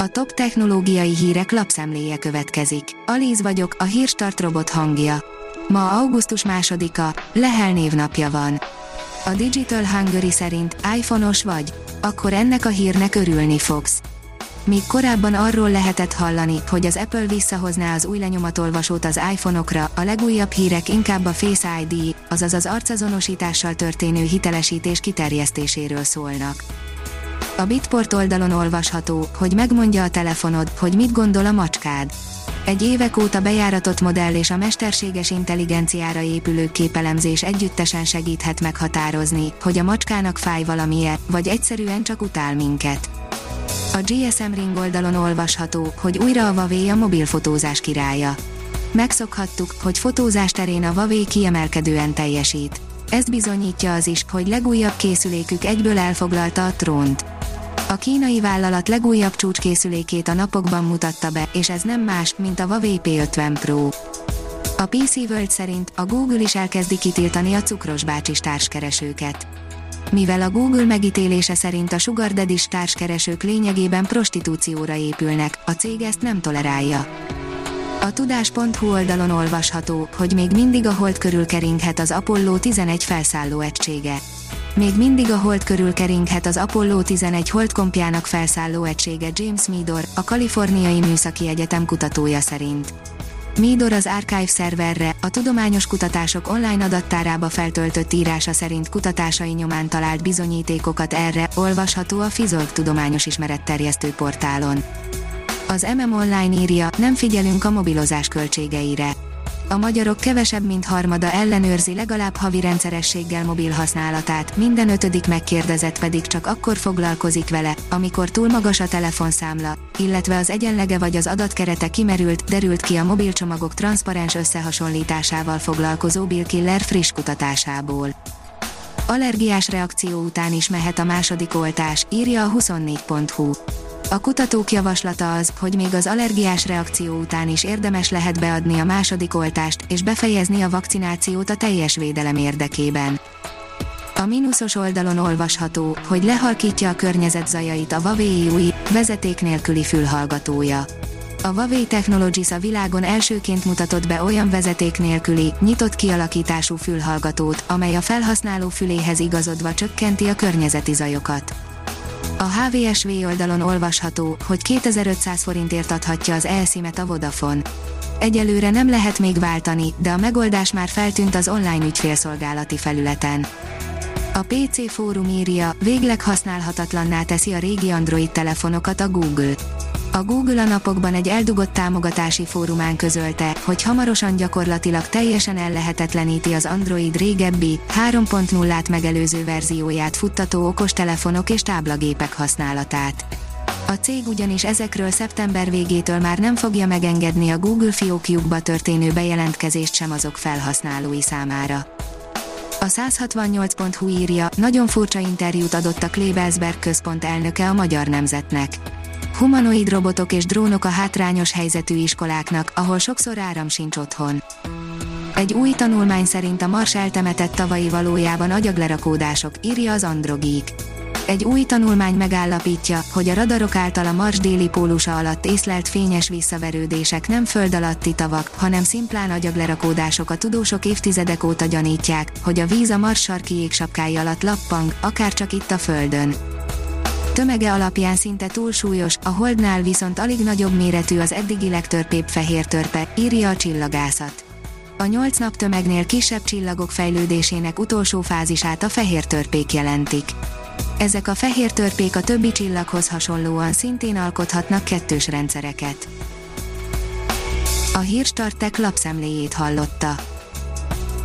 A top technológiai hírek lapszemléje következik. Alíz vagyok, a hírstart robot hangja. Ma augusztus másodika, Lehel névnapja van. A Digital Hungary szerint iPhone-os vagy? Akkor ennek a hírnek örülni fogsz. Míg korábban arról lehetett hallani, hogy az Apple visszahozná az új lenyomatolvasót az iPhone-okra, a legújabb hírek inkább a Face ID, azaz az arcazonosítással történő hitelesítés kiterjesztéséről szólnak. A Bitport oldalon olvasható, hogy megmondja a telefonod, hogy mit gondol a macskád. Egy évek óta bejáratott modell és a mesterséges intelligenciára épülő képelemzés együttesen segíthet meghatározni, hogy a macskának fáj valamie, vagy egyszerűen csak utál minket. A GSM Ring oldalon olvasható, hogy újra a Huawei a mobilfotózás királya. Megszokhattuk, hogy fotózás terén a Huawei kiemelkedően teljesít. Ezt bizonyítja az is, hogy legújabb készülékük egyből elfoglalta a trónt. A kínai vállalat legújabb csúcskészülékét a napokban mutatta be, és ez nem más, mint a Huawei P50 Pro. A PC World szerint a Google is elkezdi kitiltani a cukros bácsis társkeresőket. Mivel a Google megítélése szerint a Sugar daddy társkeresők lényegében prostitúcióra épülnek, a cég ezt nem tolerálja. A tudás.hu oldalon olvasható, hogy még mindig a hold körül keringhet az Apollo 11 felszálló egysége. Még mindig a hold körül keringhet az Apollo 11 holdkompjának felszálló egysége James Meador, a Kaliforniai Műszaki Egyetem kutatója szerint. Meador az Archive szerverre, a tudományos kutatások online adattárába feltöltött írása szerint kutatásai nyomán talált bizonyítékokat erre, olvasható a Fizolk tudományos ismeretterjesztő portálon. Az MM Online írja, nem figyelünk a mobilozás költségeire a magyarok kevesebb mint harmada ellenőrzi legalább havi rendszerességgel mobil használatát, minden ötödik megkérdezett pedig csak akkor foglalkozik vele, amikor túl magas a telefonszámla, illetve az egyenlege vagy az adatkerete kimerült, derült ki a mobilcsomagok transzparens összehasonlításával foglalkozó Bill Killer friss kutatásából. Allergiás reakció után is mehet a második oltás, írja a 24.hu. A kutatók javaslata az, hogy még az allergiás reakció után is érdemes lehet beadni a második oltást, és befejezni a vakcinációt a teljes védelem érdekében. A mínuszos oldalon olvasható, hogy lehalkítja a környezet zajait a Huawei új, vezeték nélküli fülhallgatója. A Huawei Technologies a világon elsőként mutatott be olyan vezeték nélküli, nyitott kialakítású fülhallgatót, amely a felhasználó füléhez igazodva csökkenti a környezeti zajokat. A HVSV oldalon olvasható, hogy 2500 forintért adhatja az elszímet a Vodafone. Egyelőre nem lehet még váltani, de a megoldás már feltűnt az online ügyfélszolgálati felületen. A PC fórum írja, végleg használhatatlanná teszi a régi Android telefonokat a Google. A Google a napokban egy eldugott támogatási fórumán közölte, hogy hamarosan gyakorlatilag teljesen ellehetetleníti az Android régebbi, 3.0-át megelőző verzióját futtató okostelefonok és táblagépek használatát. A cég ugyanis ezekről szeptember végétől már nem fogja megengedni a Google fiókjukba történő bejelentkezést sem azok felhasználói számára. A 168.hu írja, nagyon furcsa interjút adott a Klebelsberg központ elnöke a magyar nemzetnek Humanoid robotok és drónok a hátrányos helyzetű iskoláknak, ahol sokszor áram sincs otthon. Egy új tanulmány szerint a Mars eltemetett tavai valójában agyaglerakódások, írja az Androgík. Egy új tanulmány megállapítja, hogy a radarok által a Mars déli pólusa alatt észlelt fényes visszaverődések nem föld alatti tavak, hanem szimplán agyaglerakódások. A tudósok évtizedek óta gyanítják, hogy a víz a Mars sarki jégsapkája alatt lappang, akár csak itt a Földön tömege alapján szinte túlsúlyos, a Holdnál viszont alig nagyobb méretű az eddigi legtörpébb fehér törpe, írja a csillagászat. A nyolc nap tömegnél kisebb csillagok fejlődésének utolsó fázisát a fehér törpék jelentik. Ezek a fehér törpék a többi csillaghoz hasonlóan szintén alkothatnak kettős rendszereket. A hírstartek lapszemléjét hallotta.